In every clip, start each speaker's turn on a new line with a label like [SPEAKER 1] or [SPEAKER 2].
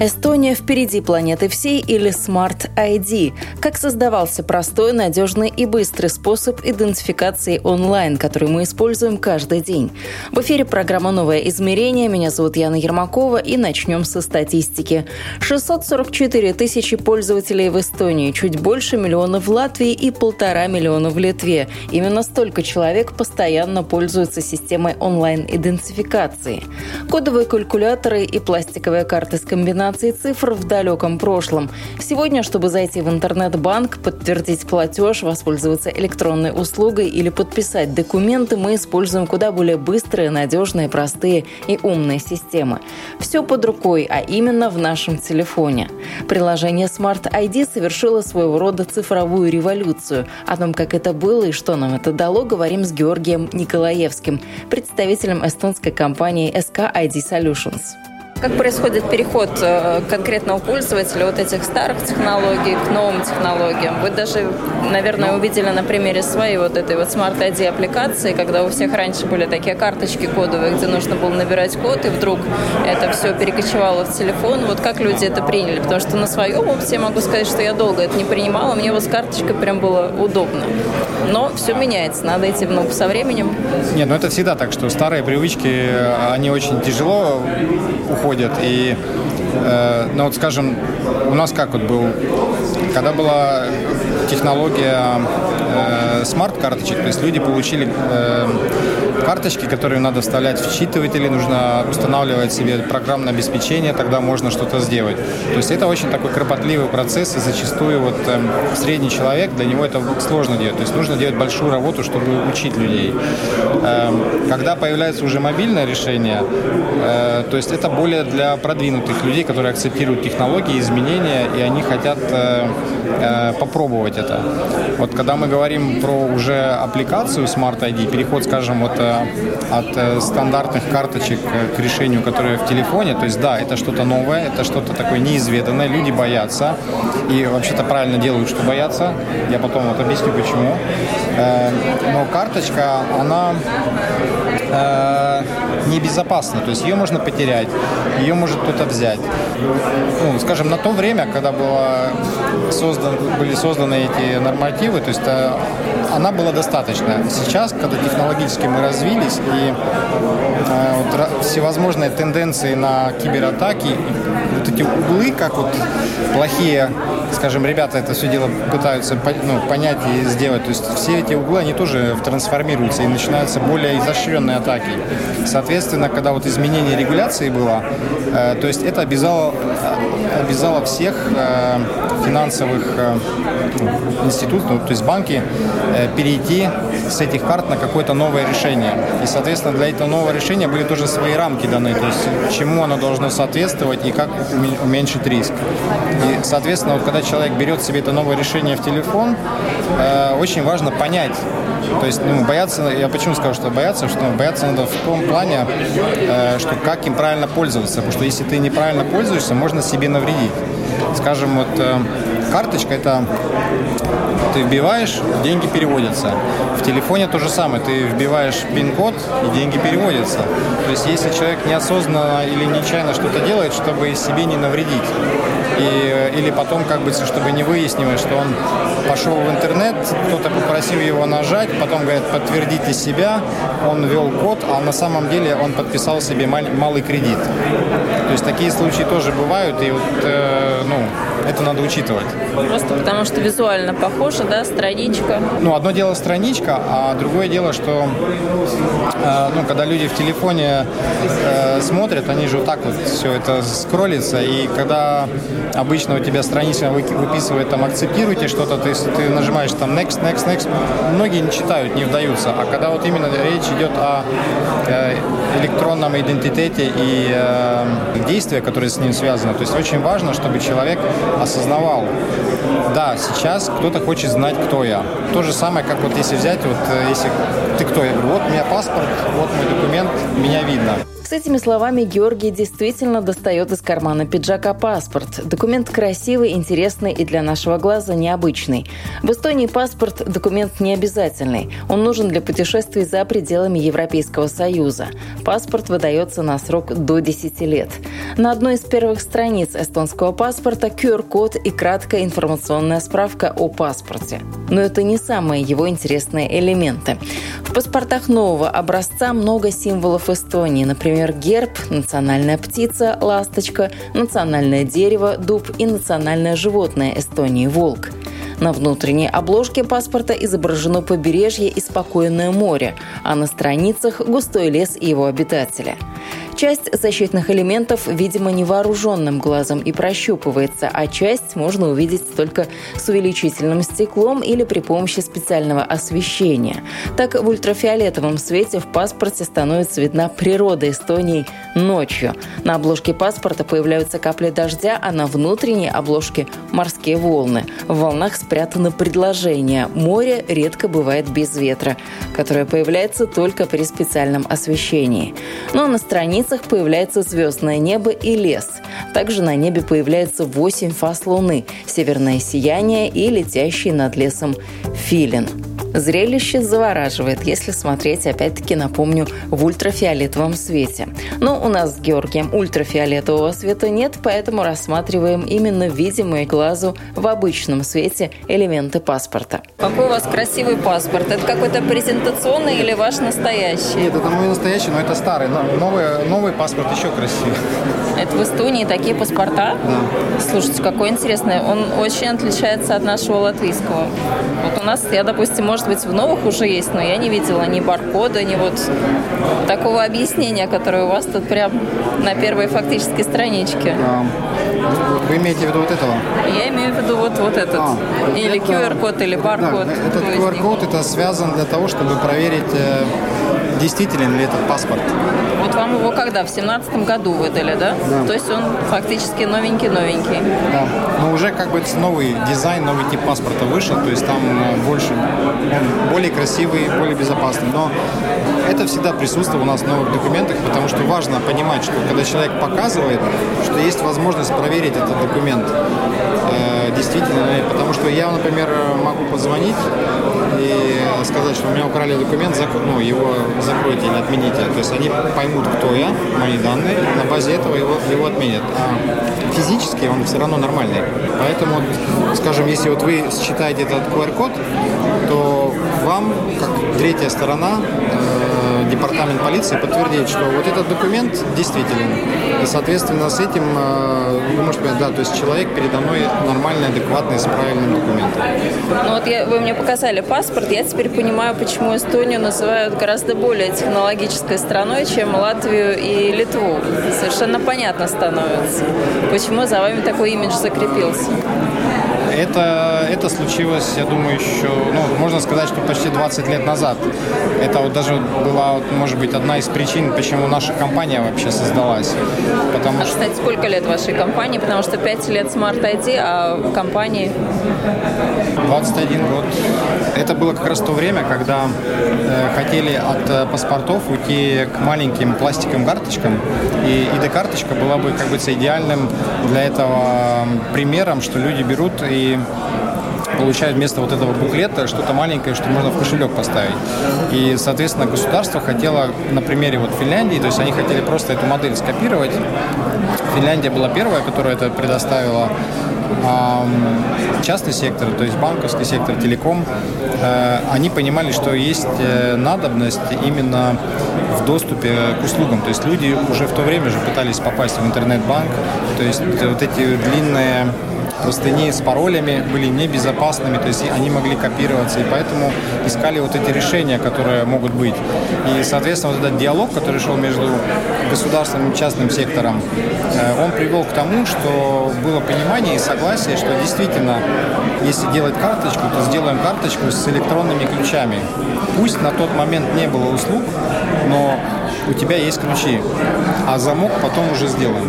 [SPEAKER 1] Эстония впереди планеты всей или Smart ID. Как создавался простой, надежный и быстрый способ идентификации онлайн, который мы используем каждый день. В эфире программа «Новое измерение». Меня зовут Яна Ермакова и начнем со статистики. 644 тысячи пользователей в Эстонии, чуть больше миллиона в Латвии и полтора миллиона в Литве. Именно столько человек постоянно пользуются системой онлайн-идентификации. Кодовые калькуляторы и пластиковые карты с комбинацией цифр в далеком прошлом. Сегодня, чтобы зайти в интернет-банк, подтвердить платеж, воспользоваться электронной услугой или подписать документы, мы используем куда более быстрые, надежные, простые и умные системы. Все под рукой, а именно в нашем телефоне. Приложение Smart ID совершило своего рода цифровую революцию. О том, как это было и что нам это дало, говорим с Георгием Николаевским, представителем эстонской компании SK ID Solutions. Как происходит переход э, конкретного пользователя от этих старых технологий к новым технологиям? Вы даже, наверное, увидели на примере своей вот этой вот Smart ID аппликации, когда у всех раньше были такие карточки кодовые, где нужно было набирать код, и вдруг это все перекочевало в телефон. Вот как люди это приняли? Потому что на своем опыте я могу сказать, что я долго это не принимала, мне вот с карточкой прям было удобно. Но все меняется, надо идти в ногу со временем.
[SPEAKER 2] Нет, ну это всегда так, что старые привычки, они очень тяжело уходят уходят. И, э, ну вот скажем, у нас как вот был, когда была технология э, смарт-карточек, то есть люди получили э, карточки, которые надо вставлять в считыватели, нужно устанавливать себе программное обеспечение, тогда можно что-то сделать. То есть это очень такой кропотливый процесс, и зачастую вот э, средний человек, для него это сложно делать. То есть нужно делать большую работу, чтобы учить людей. Э, когда появляется уже мобильное решение, э, то есть это более для продвинутых людей, которые акцептируют технологии, изменения, и они хотят э, э, попробовать это. Вот когда мы говорим про уже аппликацию Smart ID, переход, скажем, вот э, от э, стандартных карточек э, к решению, которое в телефоне, то есть да, это что-то новое, это что-то такое неизведанное, люди боятся, и вообще-то правильно делают, что боятся, я потом вот объясню почему. Но карточка, она небезопасна, то есть ее можно потерять, ее может кто-то взять. Ну, скажем, на то время, когда было создан, были созданы эти нормативы, то есть э, она была достаточна. Сейчас, когда технологически мы развились и э, вот, всевозможные тенденции на кибератаки, вот эти углы, как вот плохие, скажем, ребята это все дело пытаются ну, понять и сделать, то есть все эти углы, они тоже трансформируются и начинаются более изощренные атаки. Соответственно, когда вот изменение регуляции было, э, то есть это обязало, обязало всех э, финансовых э, институтов, ну, то есть банки, э, перейти с этих карт на какое-то новое решение. И, соответственно, для этого нового решения были тоже свои рамки даны, то есть чему оно должно соответствовать и как уменьшить риск. И, соответственно, вот когда человек берет себе это новое решение в телефон, очень важно понять, то есть ну, бояться, я почему скажу, что бояться, что бояться надо в том плане, э, что как им правильно пользоваться, потому что если ты неправильно пользуешься, можно себе навредить. Скажем, вот э, карточка это ты вбиваешь, деньги переводятся. В телефоне то же самое. Ты вбиваешь пин-код, и деньги переводятся. То есть если человек неосознанно или нечаянно что-то делает, чтобы себе не навредить, и, или потом, как бы, чтобы не выяснилось, что он пошел в интернет, кто-то попросил его нажать, потом, говорит, подтвердите себя, он ввел код, а на самом деле он подписал себе малый кредит. То есть такие случаи тоже бывают, и вот, э, ну, это надо учитывать.
[SPEAKER 3] Просто потому что визуально похоже, да, страничка.
[SPEAKER 2] Ну, одно дело страничка, а другое дело, что э, ну, когда люди в телефоне э, смотрят, они же вот так вот все это скроллится, и когда обычно у тебя страница выписывает там акцептируйте что-то, ты, ты нажимаешь там next, next, next, многие не читают, не вдаются. А когда вот именно речь идет о э, электронном идентитете и э, действия, которые с ним связаны, то есть очень важно, чтобы человек осознавал, да, сейчас кто-то хочет знать, кто я. То же самое, как вот если взять, вот э, если ты кто, я говорю, вот у меня паспорт, вот мой документ, меня видно.
[SPEAKER 3] С этими словами Георгий действительно достает из кармана пиджака паспорт. Документ красивый, интересный и для нашего глаза необычный. В Эстонии паспорт – документ не обязательный. Он нужен для путешествий за пределами Европейского Союза. Паспорт выдается на срок до 10 лет. На одной из первых страниц эстонского паспорта QR-код и краткая информационная справка о паспорте. Но это не самые его интересные элементы. В паспортах нового образца много символов Эстонии, например, например, герб, национальная птица – ласточка, национальное дерево – дуб и национальное животное Эстонии – волк. На внутренней обложке паспорта изображено побережье и спокойное море, а на страницах – густой лес и его обитатели – Часть защитных элементов, видимо, невооруженным глазом и прощупывается, а часть можно увидеть только с увеличительным стеклом или при помощи специального освещения. Так, в ультрафиолетовом свете в паспорте становится видна природа Эстонии ночью. На обложке паспорта появляются капли дождя, а на внутренней обложке – морские волны. В волнах спрятано предложение «Море редко бывает без ветра», которое появляется только при специальном освещении. Но на странице границах появляется звездное небо и лес. Также на небе появляется восемь фаз Луны, северное сияние и летящий над лесом филин. Зрелище завораживает, если смотреть, опять-таки, напомню, в ультрафиолетовом свете. Но у нас с Георгием ультрафиолетового света нет, поэтому рассматриваем именно видимые глазу в обычном свете элементы паспорта. Какой у вас красивый паспорт? Это какой-то презентационный или ваш настоящий?
[SPEAKER 2] Нет, это мой настоящий, но это старый. Новый, новый паспорт еще красивее.
[SPEAKER 3] Это в Эстонии такие паспорта?
[SPEAKER 2] Да.
[SPEAKER 3] Слушайте, какой интересный. Он очень отличается от нашего латвийского. Вот у нас, я, допустим, может быть, в новых уже есть, но я не видела ни баркода, ни вот такого объяснения, которое у вас тут прям на первой фактически страничке. А,
[SPEAKER 2] вы имеете в виду вот этого?
[SPEAKER 3] Я имею в виду вот, вот этот. А, или это, QR-код, или баркод.
[SPEAKER 2] Да, этот QR-код это связан для того, чтобы проверить, э, действителен ли этот паспорт.
[SPEAKER 3] Вам его когда? В семнадцатом году выдали, да?
[SPEAKER 2] Да.
[SPEAKER 3] То есть он фактически новенький-новенький.
[SPEAKER 2] Да. Но уже как бы новый дизайн, новый тип паспорта вышел, то есть там э, больше, он более красивый, более безопасный. Но это всегда присутствует у нас в новых документах, потому что важно понимать, что когда человек показывает, что есть возможность проверить этот документ э, действительно, потому что я, например, могу позвонить и сказать, что у меня украли документ, ну, его закройте или отмените. То есть они поймут, кто я, мои данные, на базе этого его, его отменят. А физически он все равно нормальный. Поэтому, скажем, если вот вы считаете этот QR-код, то вам, как третья сторона, э, департамент полиции подтвердит, что вот этот документ действителен. И, соответственно, с этим э, вы можете понять, да, то есть человек передо мной нормальный, адекватный, с правильным документом.
[SPEAKER 3] Ну вот я, вы мне показали паспорт, я теперь понимаю, почему Эстонию называют гораздо более технологической страной, чем Латвию и Литву. Совершенно понятно становится, почему за вами такой имидж закрепился.
[SPEAKER 2] Это, это случилось, я думаю, еще, ну, можно сказать, что почти 20 лет назад. Это вот даже была, может быть, одна из причин, почему наша компания вообще создалась.
[SPEAKER 3] Потому а, что... кстати, сколько лет вашей компании? Потому что 5 лет Smart ID, а компании?
[SPEAKER 2] 21 год. Это было как раз то время, когда э, хотели от э, паспортов уйти к маленьким пластиковым карточкам. И ID-карточка была бы, как бы, идеальным для этого примером, что люди берут и получают вместо вот этого буклета что-то маленькое, что можно в кошелек поставить. И, соответственно, государство хотело на примере вот Финляндии, то есть они хотели просто эту модель скопировать. Финляндия была первая, которая это предоставила. Частный сектор, то есть банковский сектор, телеком, э, они понимали, что есть э, надобность именно в доступе к услугам. То есть люди уже в то время же пытались попасть в интернет-банк, то есть вот эти длинные простыни с паролями были небезопасными, то есть они могли копироваться, и поэтому искали вот эти решения, которые могут быть. И, соответственно, вот этот диалог, который шел между государственным и частным сектором, э, он привел к тому, что было понимание и согласие, что действительно, если делать карточку, то сделаем карточку с электронными ключами. Пусть на тот момент не было услуг, но у тебя есть ключи, а замок потом уже сделан.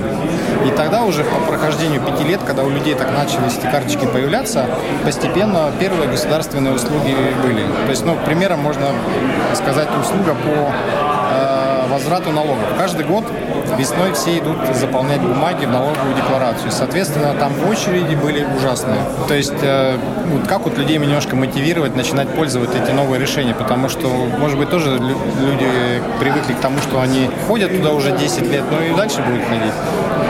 [SPEAKER 2] И тогда уже по прохождению пяти лет, когда у людей так начали эти карточки появляться, постепенно первые государственные услуги были. То есть, ну, примером можно сказать услуга по возврату налогов. Каждый год весной все идут заполнять бумаги в налоговую декларацию. Соответственно, там очереди были ужасные. То есть, э, как вот людей немножко мотивировать, начинать пользоваться эти новые решения, потому что, может быть, тоже люди привыкли к тому, что они ходят туда уже 10 лет, но и дальше будут ходить.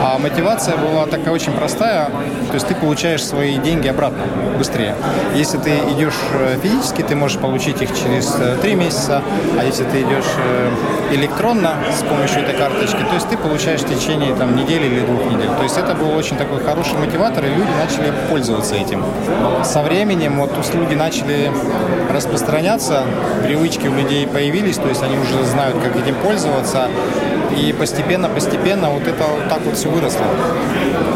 [SPEAKER 2] А мотивация была такая очень простая, то есть ты получаешь свои деньги обратно быстрее. Если ты идешь э, физически, ты можешь получить их через 3 э, месяца, а если ты идешь э, электронно с помощью этой карточки, то есть ты получаешь в течение там, недели или двух недель. То есть это был очень такой хороший мотиватор, и люди начали пользоваться этим. Со временем вот услуги начали распространяться, привычки у людей появились, то есть они уже знают, как этим пользоваться, и постепенно-постепенно вот это вот так вот все выросло.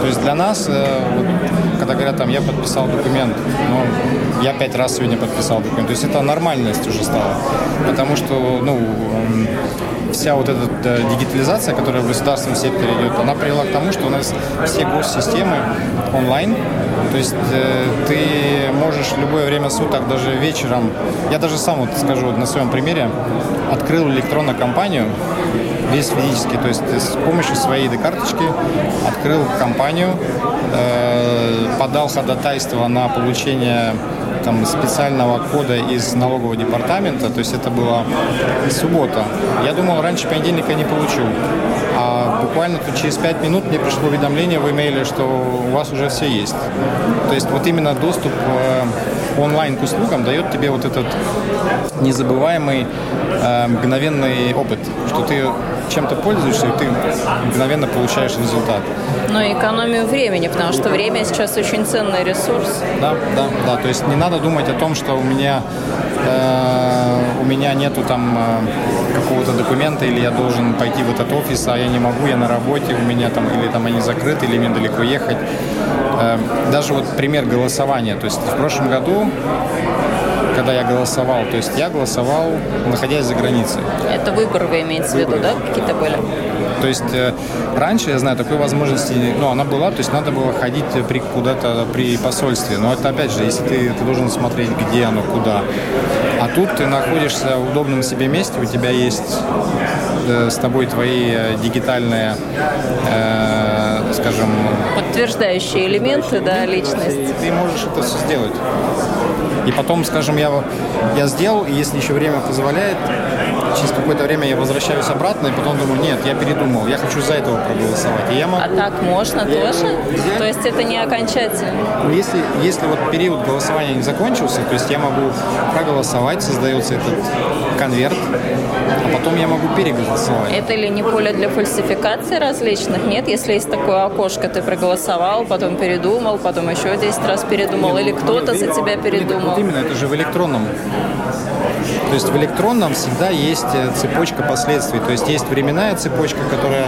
[SPEAKER 2] То есть для нас, э, вот, когда говорят, там, я подписал документ, ну, я пять раз сегодня подписал документ, то есть это нормальность уже стала. Потому что, ну, вся вот эта э, дигитализация, которая в государственном секторе идет, она привела к тому, что у нас все госсистемы онлайн, то есть э, ты можешь любое время суток, даже вечером, я даже сам вот скажу на своем примере, открыл электронную компанию, весь физически, то есть с помощью своей ID-карточки открыл компанию, э, подал ходатайство на получение там, специального кода из налогового департамента, то есть это была суббота. Я думал, раньше понедельника не получу. А буквально тут через пять минут мне пришло уведомление в имейле, что у вас уже все есть. То есть вот именно доступ э, онлайн к услугам дает тебе вот этот незабываемый э, мгновенный опыт, что ты чем-то пользуешься, и ты мгновенно получаешь результат.
[SPEAKER 1] Но и экономию времени, потому что время сейчас очень ценный ресурс.
[SPEAKER 2] Да, да, да. То есть не надо думать о том, что у меня э, у меня нету там э, какого-то документа, или я должен пойти в этот офис, а я не могу, я на работе, у меня там, или там они закрыты, или мне далеко ехать. Э, даже вот пример голосования. То есть в прошлом году когда я голосовал. То есть я голосовал, находясь за границей.
[SPEAKER 1] Это выбор вы имеете в виду, да? Какие-то были?
[SPEAKER 2] То есть э, раньше, я знаю, такой возможности, ну, она была, то есть надо было ходить при, куда-то при посольстве. Но это, опять же, если ты, ты должен смотреть, где оно, куда. А тут ты находишься в удобном себе месте, у тебя есть э, с тобой твои э, дигитальные, э, скажем...
[SPEAKER 1] Подтверждающие элементы, да, личность.
[SPEAKER 2] Ты можешь это все сделать. И потом, скажем, я, я сделал, и если еще время позволяет, через какое-то время я возвращаюсь обратно, и потом думаю, нет, я передумал, я хочу за этого проголосовать. И я
[SPEAKER 1] могу... А так можно я... тоже? Я... То есть это не окончательно?
[SPEAKER 2] Ну, если, если вот период голосования не закончился, то есть я могу проголосовать, создается этот конверт, а потом я могу переголосовать.
[SPEAKER 1] Это ли не поле для фальсификации различных? Нет, если есть такое окошко, ты проголосовал, потом передумал, потом еще 10 раз передумал, нет, или кто-то за тебя передумал? Нет,
[SPEAKER 2] вот именно, это же в электронном то есть в электронном всегда есть э, цепочка последствий. То есть есть временная цепочка, которая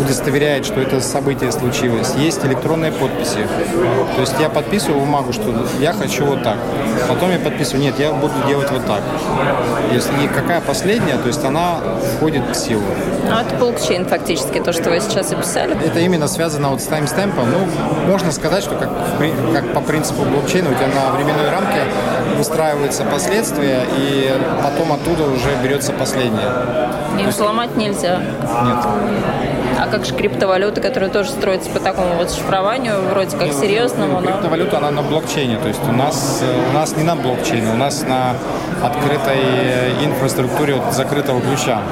[SPEAKER 2] удостоверяет, что это событие случилось. Есть электронные подписи. То есть я подписываю бумагу, что я хочу вот так. Потом я подписываю, нет, я буду делать вот так. Если и какая последняя, то есть она входит в силу.
[SPEAKER 1] Ну, это блокчейн фактически, то, что вы сейчас описали.
[SPEAKER 2] Это именно связано вот с таймстемпом. Ну, можно сказать, что как, как по принципу блокчейна у тебя на временной рамке выстраиваются последствия, и потом оттуда уже берется последнее.
[SPEAKER 1] И взломать нельзя?
[SPEAKER 2] Нет.
[SPEAKER 1] А как же криптовалюта, которая тоже строится по такому вот шифрованию, вроде как Нет, серьезному,
[SPEAKER 2] ну, Криптовалюта, она на блокчейне, то есть у нас, у нас не на блокчейне, у нас на открытой инфраструктуре вот закрытого ключа.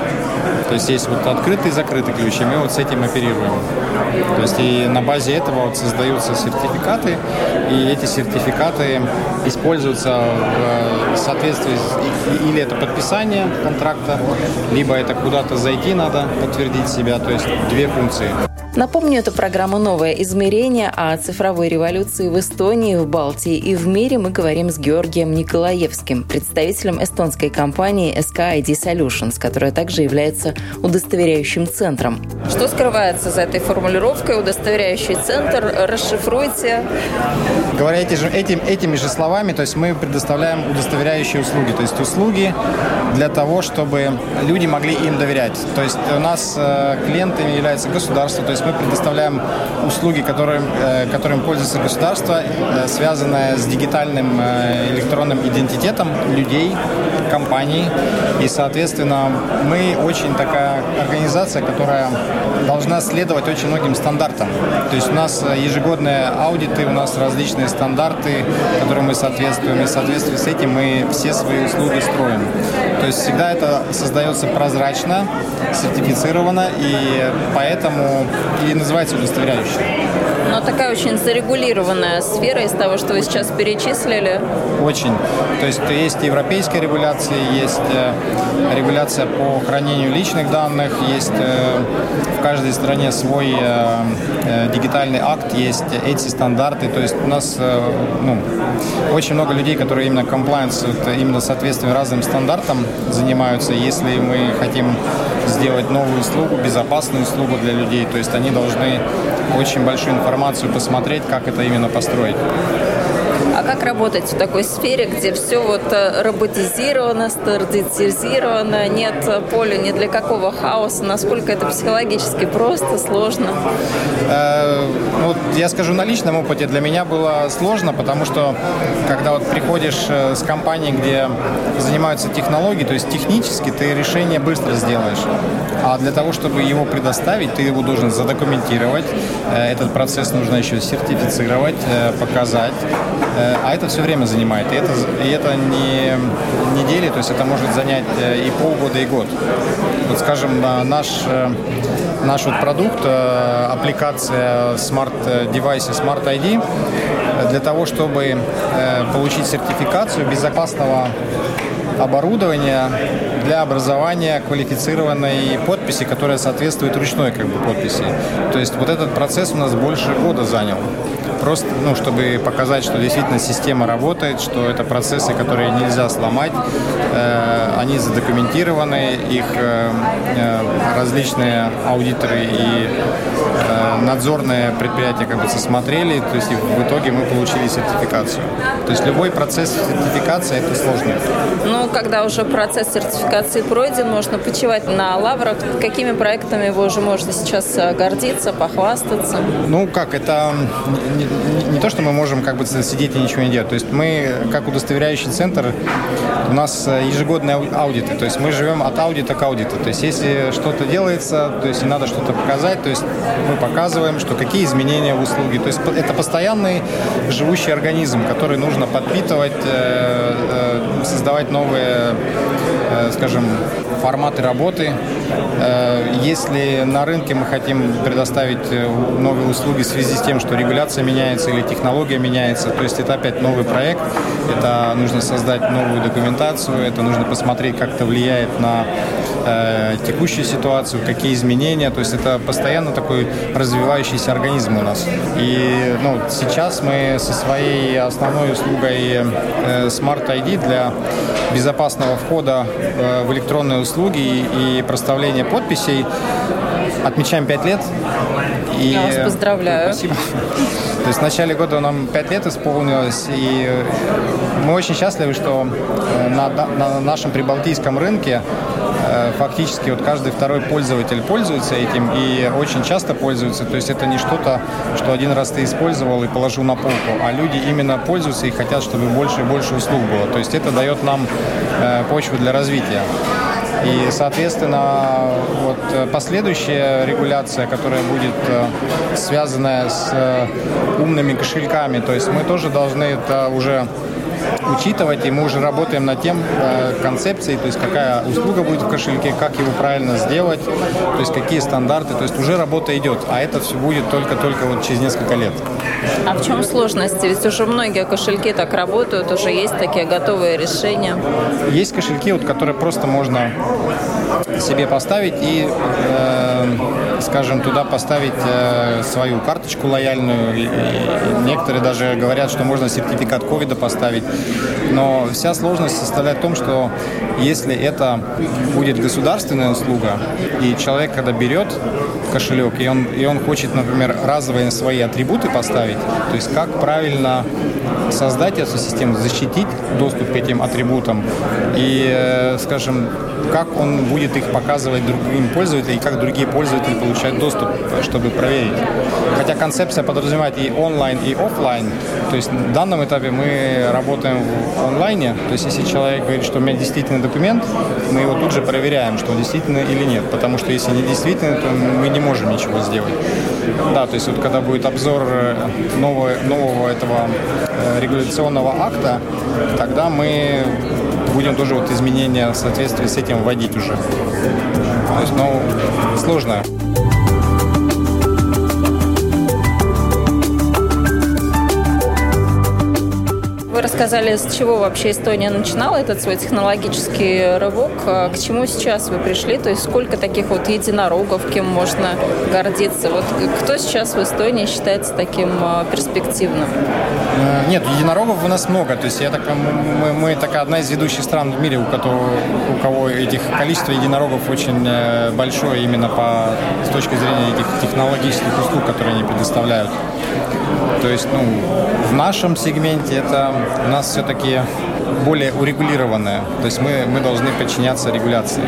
[SPEAKER 2] То есть есть вот открытый и закрытый ключ, и мы вот с этим оперируем. То есть и на базе этого вот создаются сертификаты, и эти сертификаты используются в соответствии с, или это подписание контракта, либо это куда-то зайти надо, подтвердить себя, то есть две poderia acontecer.
[SPEAKER 1] Напомню, это программа «Новое измерение» о цифровой революции в Эстонии, в Балтии и в мире мы говорим с Георгием Николаевским, представителем эстонской компании SKID Solutions, которая также является удостоверяющим центром. Что скрывается за этой формулировкой «удостоверяющий центр»? Расшифруйте.
[SPEAKER 2] Говоря эти же, этим, этими же словами, то есть мы предоставляем удостоверяющие услуги, то есть услуги для того, чтобы люди могли им доверять. То есть у нас э, клиентами является государство, то есть есть мы предоставляем услуги, которым, э, которым пользуется государство, э, связанные с дигитальным э, электронным идентитетом людей, компаний. И, соответственно, мы очень такая организация, которая должна следовать очень многим стандартам. То есть у нас ежегодные аудиты, у нас различные стандарты, которым мы соответствуем. И в соответствии с этим мы все свои услуги строим. То есть всегда это создается прозрачно, сертифицировано, и поэтому и называется удостоверяющей.
[SPEAKER 1] Но такая очень зарегулированная сфера из того, что вы сейчас перечислили.
[SPEAKER 2] Очень. То есть есть европейская регуляция, есть э, регуляция по хранению личных данных, есть э, в каждой стране свой э, дигитальный акт, есть эти стандарты. То есть у нас ну, очень много людей, которые именно compliance, именно соответствием разным стандартам занимаются. Если мы хотим сделать новую услугу, безопасную услугу для людей, то есть они должны очень большую информацию посмотреть, как это именно построить.
[SPEAKER 1] А как работать в такой сфере, где все вот э, роботизировано, стандартизировано, нет поля ни для какого хаоса? Насколько это психологически просто, сложно?
[SPEAKER 2] Э, я скажу на личном опыте, для меня было сложно, потому что когда вот приходишь э, с компанией, где занимаются технологией, то есть технически ты решение быстро сделаешь. А для того, чтобы его предоставить, ты его должен задокументировать. Этот процесс нужно еще сертифицировать, показать. Э, а это все время занимает. И это, и это не недели, то есть это может занять э, и полгода, и год. Вот, скажем, наш, э, наш вот продукт, аппликация Smart Device, Smart ID, для того, чтобы получить сертификацию безопасного оборудования для образования квалифицированной подписи, которая соответствует ручной как бы, подписи. То есть вот этот процесс у нас больше года занял просто, ну, чтобы показать, что действительно система работает, что это процессы, которые нельзя сломать, э, они задокументированы, их э, э, различные аудиторы и э, надзорные предприятия как бы смотрели, то есть в итоге мы получили сертификацию. То есть любой процесс сертификации это сложно.
[SPEAKER 1] Ну, когда уже процесс сертификации пройден, можно почивать на лаврах. Какими проектами вы уже можете сейчас э, гордиться, похвастаться?
[SPEAKER 2] Ну, как, это не, не то, что мы можем как бы сидеть и ничего не делать. То есть мы, как удостоверяющий центр, у нас э, ежегодные аудиты. То есть мы живем от аудита к аудиту. То есть если что-то делается, то есть надо что-то показать, то есть мы показываем, что какие изменения в услуге. То есть это постоянный живущий организм, который нужно подпитывать, э, э, создавать новые, скажем, форматы работы. Если на рынке мы хотим предоставить новые услуги в связи с тем, что регуляция меняется, меняется или технология меняется. То есть это опять новый проект, это нужно создать новую документацию, это нужно посмотреть, как это влияет на э, текущую ситуацию, какие изменения. То есть это постоянно такой развивающийся организм у нас. И ну, сейчас мы со своей основной услугой э, Smart ID для безопасного входа э, в электронные услуги и, и проставления подписей отмечаем 5 лет.
[SPEAKER 1] И, Я вас поздравляю.
[SPEAKER 2] Спасибо. То есть в начале года нам 5 лет исполнилось, и мы очень счастливы, что э, на, на нашем прибалтийском рынке фактически вот каждый второй пользователь пользуется этим и очень часто пользуется. То есть это не что-то, что один раз ты использовал и положил на полку, а люди именно пользуются и хотят, чтобы больше и больше услуг было. То есть это дает нам э, почву для развития. И, соответственно, вот э, последующая регуляция, которая будет э, связанная с э, умными кошельками, то есть мы тоже должны это уже учитывать, и мы уже работаем над тем э, концепцией, то есть какая услуга будет в кошельке, как его правильно сделать, то есть какие стандарты, то есть уже работа идет, а это все будет только-только вот через несколько лет.
[SPEAKER 1] А в чем сложности? Ведь уже многие кошельки так работают, уже есть такие готовые решения.
[SPEAKER 2] Есть кошельки, вот, которые просто можно себе поставить и, э, скажем, туда поставить э, свою карточку лояльную. Некоторые даже говорят, что можно сертификат ковида поставить. Но вся сложность состоит в том, что если это будет государственная услуга, и человек, когда берет кошелек, и он, и он хочет, например, разовые свои атрибуты поставить, то есть как правильно создать эту систему, защитить доступ к этим атрибутам и, э, скажем, как он будет их показывать другим пользователям и как другие пользователи получают доступ, чтобы проверить. Хотя концепция подразумевает и онлайн, и офлайн. То есть в данном этапе мы работаем в онлайне. То есть если человек говорит, что у меня действительно документ, мы его тут же проверяем, что он действительно или нет. Потому что если не действительно, то мы не можем ничего сделать. Да, то есть вот когда будет обзор э, нового, нового этого э, регуляционного акта, тогда мы будем тоже вот изменения в соответствии с этим вводить уже. То есть, ну, сложно.
[SPEAKER 1] Рассказали, с чего вообще Эстония начинала этот свой технологический рывок, а к чему сейчас вы пришли, то есть сколько таких вот единорогов, кем можно гордиться. Вот кто сейчас в Эстонии считается таким а, перспективным?
[SPEAKER 2] Э, нет, единорогов у нас много. То есть я так, мы, мы такая одна из ведущих стран в мире, у, которого, у кого этих количество единорогов очень э, большое именно по, с точки зрения этих технологических услуг, которые они предоставляют. То есть, ну, в нашем сегменте это у нас все-таки более урегулированное. То есть мы, мы должны подчиняться регуляции.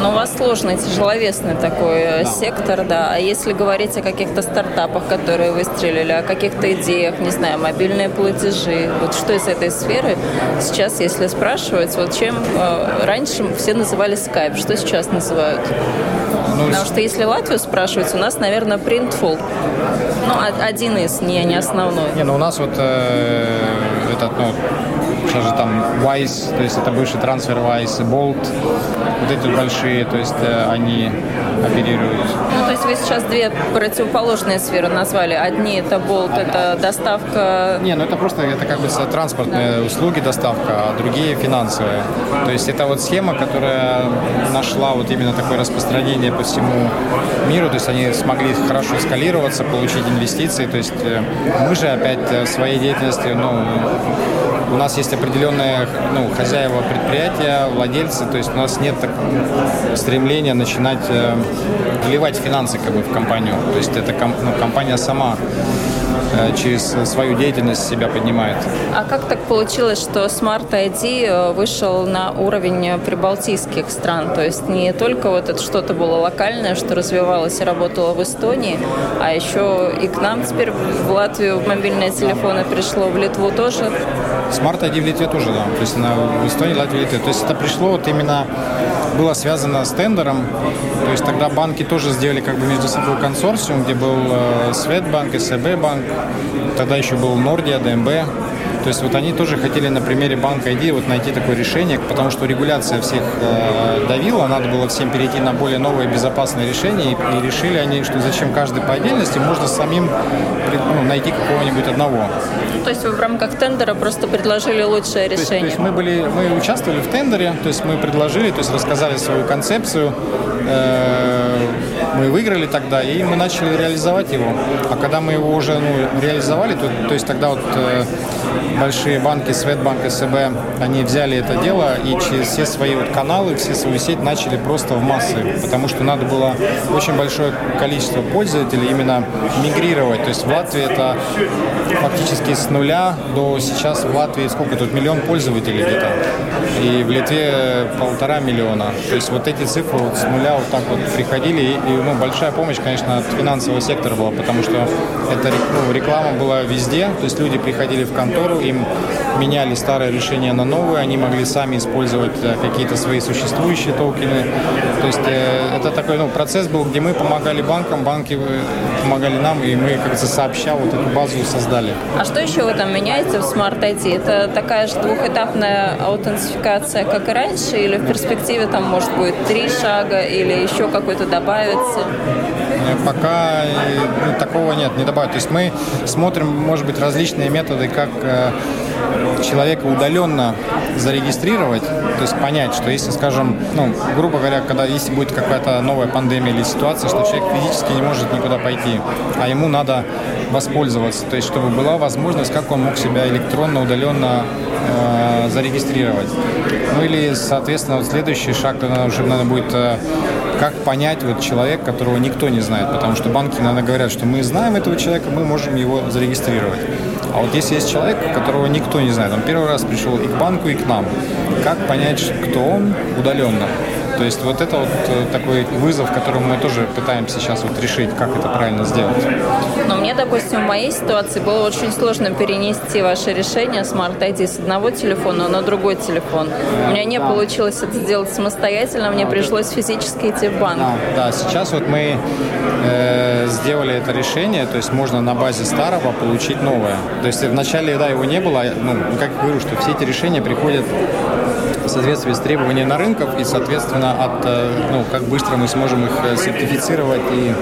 [SPEAKER 1] Но у вас сложный, тяжеловесный такой э, да. сектор, да. А если говорить о каких-то стартапах, которые выстрелили, о каких-то идеях, не знаю, мобильные платежи, вот что из этой сферы сейчас, если спрашивать, вот чем э, раньше все называли Skype, что сейчас называют? Ну, Потому что если Латвию спрашивать, у нас, наверное, Printful. Ну, один из, не, не основной.
[SPEAKER 2] Не, ну у нас вот э, этот, ну, сейчас же там Wise, то есть это бывший трансфер Wise, Bolt, вот эти большие, то есть э, они оперируют.
[SPEAKER 1] Ну, то есть вы сейчас две противоположные сферы назвали. Одни это Bolt, это доставка...
[SPEAKER 2] Не, ну это просто, это как бы транспортные да. услуги доставка, а другие финансовые. То есть это вот схема, которая нашла вот именно такое распространение по всему миру, то есть они смогли хорошо скалироваться, получить инвестиции, то есть э, мы же опять э, своей деятельностью, ну, у нас есть определенные ну, хозяева предприятия, владельцы, то есть у нас нет так, стремления начинать э, вливать финансы как бы, в компанию. То есть это ну, компания сама Э, через свою деятельность себя поднимает.
[SPEAKER 1] А как так получилось, что Smart ID э, вышел на уровень прибалтийских стран? То есть не только вот это что-то было локальное, что развивалось и работало в Эстонии, а еще и к нам теперь в Латвию мобильные телефоны пришло, в Литву тоже?
[SPEAKER 2] Smart ID в Литве тоже, да. То есть на, в Эстонии, Латвии, Литве. То есть это пришло вот именно было связано с тендером. То есть тогда банки тоже сделали как бы между собой консорциум, где был э, Светбанк, СБ банк, тогда еще был Нордия, ДМБ. То есть вот они тоже хотели на примере банка ID вот найти такое решение, потому что регуляция всех э, давила, надо было всем перейти на более новые безопасные решения, и, и решили они, что зачем каждый по отдельности, можно самим ну, найти какого-нибудь одного.
[SPEAKER 1] То есть вы в рамках тендера просто предложили лучшее решение? То есть,
[SPEAKER 2] то есть мы, были, мы участвовали в тендере, то есть мы предложили, то есть рассказали свою концепцию, э, мы выиграли тогда, и мы начали реализовать его. А когда мы его уже ну, реализовали, то, то есть тогда вот э, большие банки, Светбанк, СБ, они взяли это дело и через все свои вот каналы, все свою сеть начали просто в массы, потому что надо было очень большое количество пользователей именно мигрировать. То есть в Латвии это фактически с нуля до сейчас в Латвии сколько тут, миллион пользователей где-то, и в Литве полтора миллиона. То есть вот эти цифры вот с нуля вот так вот приходили, и, и ну, большая помощь, конечно, от финансового сектора была, потому что эта ну, реклама была везде, то есть люди приходили в контору, им меняли старое решение на новое, они могли сами использовать э, какие-то свои существующие токены. То есть э, это такой ну, процесс был, где мы помогали банкам, банки э, помогали нам, и мы, как то сообща, вот эту базу создали.
[SPEAKER 1] А что еще вы там меняете в Smart ID? Это такая же двухэтапная аутентификация, как и раньше, или в перспективе там может будет три шага, или еще какой-то добавится?
[SPEAKER 2] Пока ну, такого нет, не добавить. То есть мы смотрим, может быть, различные методы, как человека удаленно зарегистрировать, то есть понять, что если, скажем, ну, грубо говоря, когда если будет какая-то новая пандемия или ситуация, что человек физически не может никуда пойти, а ему надо воспользоваться, то есть чтобы была возможность, как он мог себя электронно, удаленно э, зарегистрировать. Ну или, соответственно, вот следующий шаг, наверное, уже надо будет э, как понять вот человек, которого никто не знает, потому что банки, наверное, говорят, что мы знаем этого человека, мы можем его зарегистрировать. А вот если есть человек, которого никто не знает, он первый раз пришел и к банку, и к нам, как понять, кто он удаленно? То есть вот это вот э, такой вызов, который мы тоже пытаемся сейчас вот решить, как это правильно сделать.
[SPEAKER 1] Но мне, допустим, в моей ситуации было очень сложно перенести ваше решение Smart ID с одного телефона на другой телефон. У меня не да. получилось это сделать самостоятельно, мне пришлось физически идти в банк.
[SPEAKER 2] Да, да. сейчас вот мы э, сделали это решение, то есть можно на базе старого получить новое. То есть вначале, да, его не было, ну, как я говорю, что все эти решения приходят в соответствии с требованиями на рынках и, соответственно, от, э, ну, как быстро мы сможем их э, сертифицировать и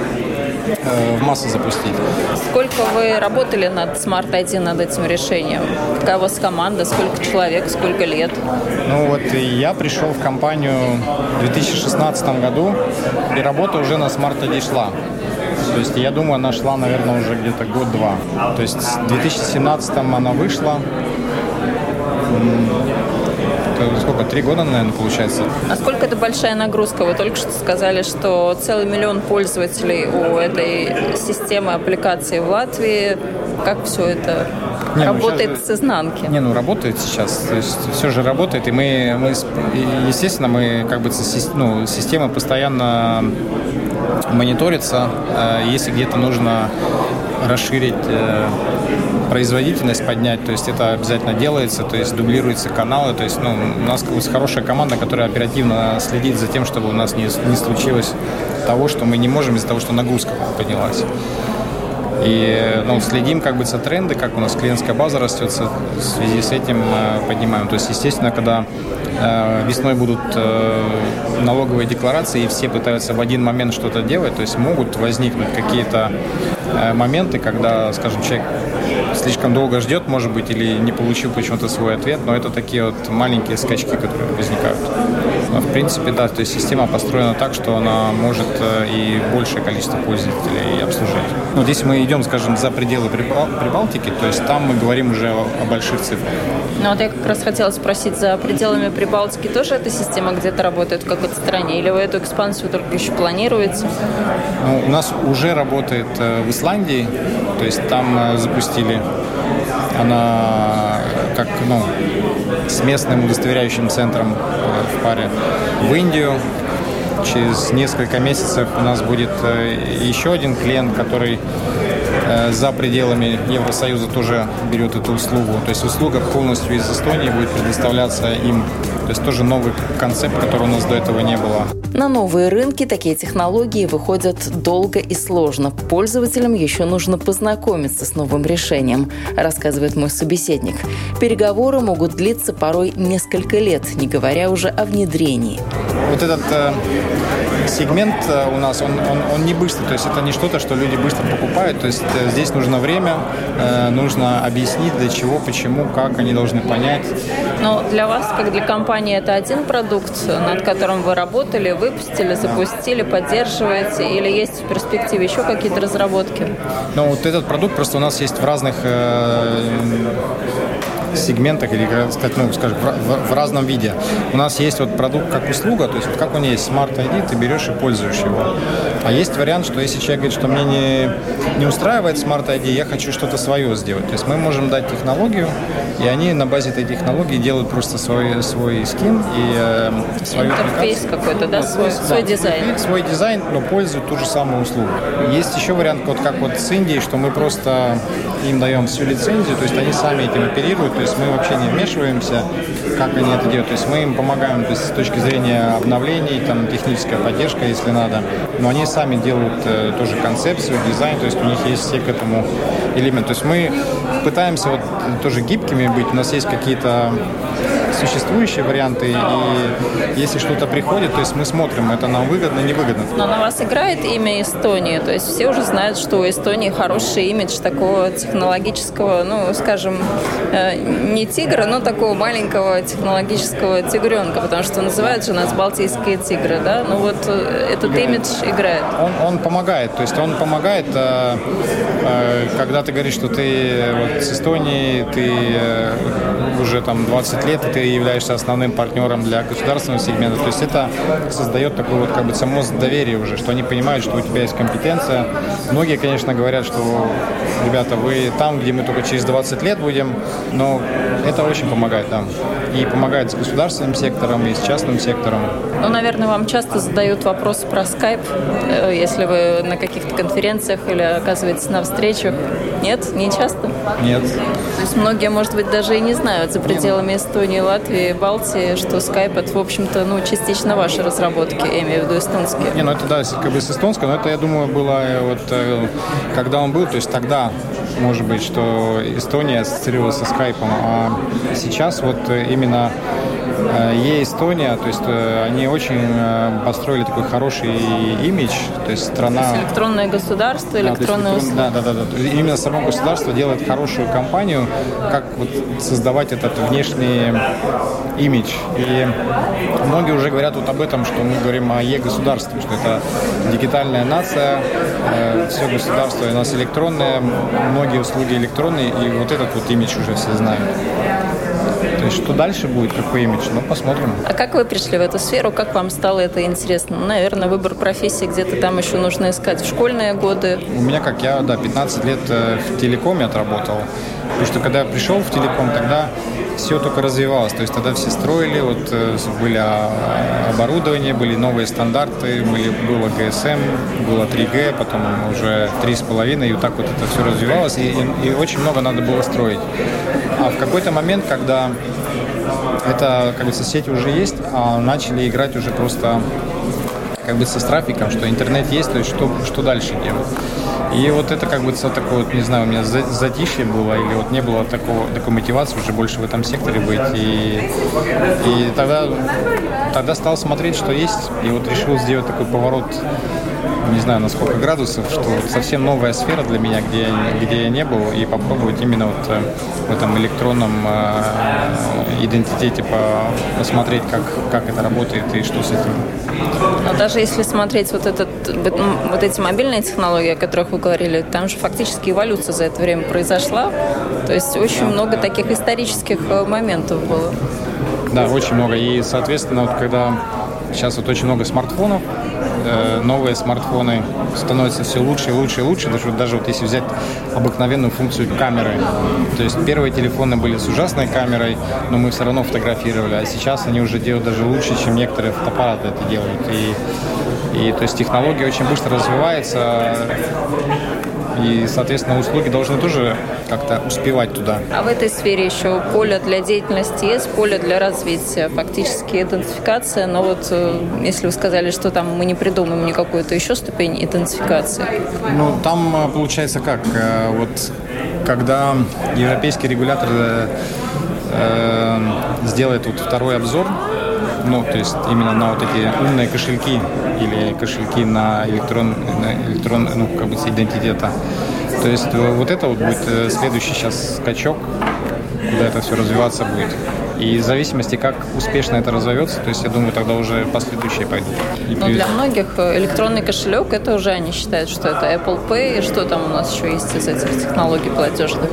[SPEAKER 2] э, в массу запустить.
[SPEAKER 1] Сколько вы работали над Smart ID, над этим решением? Какая у вас команда, сколько человек, сколько лет?
[SPEAKER 2] Ну вот я пришел в компанию в 2016 году, и работа уже на Smart ID шла. То есть я думаю, она шла, наверное, уже где-то год-два. То есть в 2017 она вышла, сколько, три года, наверное, получается.
[SPEAKER 1] Насколько это большая нагрузка? Вы только что сказали, что целый миллион пользователей у этой системы аппликации в Латвии. Как все это не, ну, работает ну, сейчас, с изнанки.
[SPEAKER 2] Не, ну работает сейчас, то есть все же работает, и мы, мы естественно, мы как бы ну, система постоянно мониторится, э, если где-то нужно расширить э, производительность поднять, то есть это обязательно делается, то есть дублируются каналы, то есть ну, у нас хорошая команда, которая оперативно следит за тем, чтобы у нас не, не случилось того, что мы не можем из-за того, что нагрузка поднялась. И ну, следим как бы за тренды, как у нас клиентская база растет, в связи с этим э, поднимаем. То есть, естественно, когда весной будут э, налоговые декларации, и все пытаются в один момент что-то делать, то есть могут возникнуть какие-то э, моменты, когда, скажем, человек слишком долго ждет, может быть, или не получил почему-то свой ответ, но это такие вот маленькие скачки, которые возникают. Но, в принципе, да, то есть система построена так, что она может э, и большее количество пользователей обслужить. Вот если мы идем, скажем, за пределы Прибалтики, то есть там мы говорим уже о, о больших цифрах.
[SPEAKER 1] Ну вот я как раз хотела спросить, за пределами Прибалтики тоже эта система где-то работает в какой-то стране, или вы эту экспансию только еще планируете?
[SPEAKER 2] Ну, у нас уже работает э, в Исландии, то есть там э, запустили она как ну, с местным удостоверяющим центром э, в паре в Индию. Через несколько месяцев у нас будет э, еще один клиент, который за пределами Евросоюза тоже берет эту услугу. То есть услуга полностью из Эстонии будет предоставляться им. То есть тоже новый концепт, который у нас до этого не было.
[SPEAKER 1] На новые рынки такие технологии выходят долго и сложно. Пользователям еще нужно познакомиться с новым решением, рассказывает мой собеседник. Переговоры могут длиться порой несколько лет, не говоря уже о внедрении.
[SPEAKER 2] Вот этот э, сегмент э, у нас, он, он, он не быстрый, то есть это не что-то, что люди быстро покупают, то есть э, здесь нужно время, э, нужно объяснить, для чего, почему, как они должны понять.
[SPEAKER 1] Но для вас, как для компании, это один продукт, над которым вы работали, выпустили, запустили, поддерживаете, или есть в перспективе еще какие-то разработки?
[SPEAKER 2] Ну, вот этот продукт просто у нас есть в разных э, сегментах или, сказать, ну, скажем, в, в разном виде. У нас есть вот продукт как услуга, то есть вот как у него есть Smart ID, ты берешь и пользуешь его. А есть вариант, что если человек говорит, что мне не, не устраивает Smart ID, я хочу что-то свое сделать. То есть мы можем дать технологию, И они на базе этой технологии делают просто свой, свой скин и э, свою
[SPEAKER 1] Интерфейс какой-то, да, свой, да, свой дизайн.
[SPEAKER 2] Свой дизайн, но пользуют ту же самую услугу. Есть еще вариант, вот как вот с Индией, что мы просто им даем всю лицензию, то есть они сами этим оперируют, то есть мы вообще не вмешиваемся, как они это делают. То есть мы им помогаем то есть, с точки зрения обновлений, там техническая поддержка, если надо, но они сами делают э, тоже концепцию, дизайн, то есть у них есть все к этому элементы. То есть мы пытаемся вот тоже гибкими быть, у нас есть какие-то существующие варианты, и если что-то приходит, то есть мы смотрим, это нам выгодно, невыгодно.
[SPEAKER 1] Но на вас играет имя Эстонии, то есть все уже знают, что у Эстонии хороший имидж такого технологического, ну, скажем, э, не тигра, но такого маленького технологического тигренка, потому что называют же нас балтийские тигры, да? Ну вот э, этот имидж играет.
[SPEAKER 2] Он, он помогает, то есть он помогает, э, когда ты говоришь, что ты вот с Эстонией, ты уже там 20 лет, и ты являешься основным партнером для государственного сегмента. То есть это создает такой вот как бы само доверие уже, что они понимают, что у тебя есть компетенция. Многие, конечно, говорят, что ребята, вы там, где мы только через 20 лет будем, но это очень помогает нам. Да. И помогает с государственным сектором, и с частным сектором.
[SPEAKER 1] Ну, наверное, вам часто задают вопросы про скайп, э, если вы на каких-то конференциях или оказываетесь на встречах. Нет? Не часто?
[SPEAKER 2] Нет.
[SPEAKER 1] То есть многие, может быть, даже и не знают за пределами Эстонии, Латвии, Балтии, что скайп это, в общем-то, ну, частично ваши разработки, я имею в виду эстонские.
[SPEAKER 2] Не, ну это да, как бы с эстонской, но это, я думаю, было э, вот э, когда он был, то есть тогда может быть, что Эстония ассоциировалась со скайпом, а сейчас вот именно Е-Эстония, то есть э, они очень э, построили такой хороший имидж, то есть страна... То
[SPEAKER 1] есть электронное государство, электронное...
[SPEAKER 2] Да, да, да, да. Именно само государство делает хорошую компанию, как вот создавать этот внешний имидж. И многие уже говорят вот об этом, что мы говорим о Е-государстве, что это дигитальная нация, все государство у нас электронное, многие услуги электронные, и вот этот вот имидж уже все знают. Что дальше будет, какой имидж, ну посмотрим.
[SPEAKER 1] А как вы пришли в эту сферу, как вам стало это интересно? Ну, наверное, выбор профессии где-то там еще нужно искать в школьные годы.
[SPEAKER 2] У меня, как я, да, 15 лет э, в телекоме отработал. Потому что когда я пришел в телеком, тогда все только развивалось. То есть тогда все строили, вот э, были а, оборудование, были новые стандарты, были, было GSM, было 3G, потом уже 3,5, и вот так вот это все развивалось, и, и, и очень много надо было строить. А в какой-то момент, когда это, как бы, сети уже есть, а начали играть уже просто как бы со трафиком, что интернет есть, то есть что, что дальше делать. И вот это как бы такое, вот, не знаю, у меня затишье было, или вот не было такого, такой мотивации уже больше в этом секторе быть. И, и тогда, тогда стал смотреть, что есть, и вот решил сделать такой поворот не знаю на сколько градусов, что совсем новая сфера для меня, где, где я не был, и попробовать именно вот э, в этом электронном э, идентитете посмотреть, как, как это работает и что с этим.
[SPEAKER 1] Но даже если смотреть вот, этот, вот эти мобильные технологии, о которых вы говорили, там же фактически эволюция за это время произошла. То есть очень много таких исторических э, моментов было.
[SPEAKER 2] Да, очень много. И, соответственно, вот когда сейчас вот очень много смартфонов, Э, новые смартфоны становятся все лучше и лучше и лучше. Даже, даже вот если взять обыкновенную функцию камеры. То есть первые телефоны были с ужасной камерой, но мы все равно фотографировали. А сейчас они уже делают даже лучше, чем некоторые фотоаппараты это делают. И, и то есть технология очень быстро развивается. И, соответственно, услуги должны тоже как-то успевать туда.
[SPEAKER 1] А в этой сфере еще поле для деятельности есть, поле для развития, фактически идентификация. Но вот э, если вы сказали, что там мы не придумаем никакую-то еще ступень идентификации.
[SPEAKER 2] Ну, там э, получается как? Э, вот когда европейский регулятор э, сделает вот второй обзор, ну, то есть именно на вот эти умные кошельки или кошельки на электрон, на электрон ну, как бы с идентитета. То есть вот это вот будет э, следующий сейчас скачок, куда это все развиваться будет. И в зависимости, как успешно это разовьется, то есть я думаю, тогда уже последующие пойдут.
[SPEAKER 1] Но для многих э, электронный кошелек, это уже они считают, что это Apple Pay, и что там у нас еще есть из этих технологий платежных?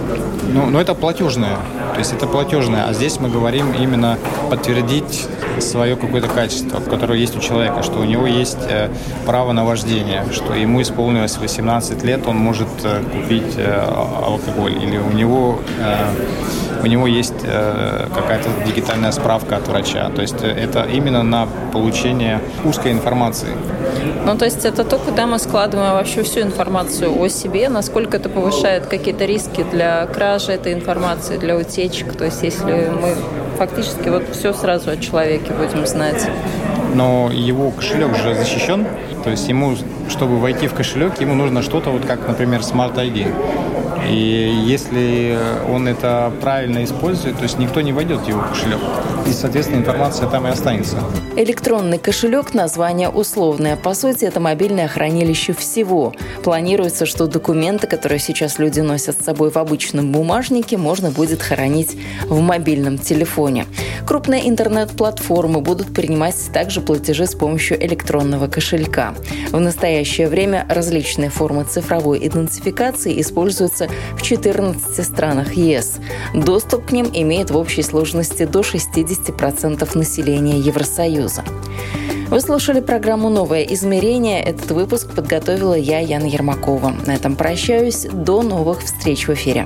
[SPEAKER 2] Ну, ну это платежное, то есть это платежное, а здесь мы говорим именно подтвердить свое какое-то качество, которое есть у человека, что у него есть э, право на вождение, что ему исполнилось 18 лет, он может э, купить алкоголь, или у него у него есть э, какая-то дигитальная справка от врача. То есть это именно на получение узкой информации.
[SPEAKER 1] Ну, то есть это то, куда мы складываем вообще всю информацию о себе, насколько это повышает какие-то риски для кражи этой информации, для утечек. То есть если мы фактически вот все сразу о человеке будем знать.
[SPEAKER 2] Но его кошелек же защищен, то есть ему, чтобы войти в кошелек, ему нужно что-то, вот как, например, Smart ID. И если он это правильно использует, то есть никто не войдет в его кошелек. И, соответственно, информация там и останется.
[SPEAKER 3] Электронный кошелек – название условное. По сути, это мобильное хранилище всего. Планируется, что документы, которые сейчас люди носят с собой в обычном бумажнике, можно будет хранить в мобильном телефоне. Крупные интернет-платформы будут принимать также платежи с помощью электронного кошелька. В настоящее время различные формы цифровой идентификации используются в 14 странах ЕС. Доступ к ним имеет в общей сложности до 60% населения Евросоюза. Вы слушали программу «Новое измерение». Этот выпуск подготовила я, Яна Ермакова. На этом прощаюсь. До новых встреч в эфире.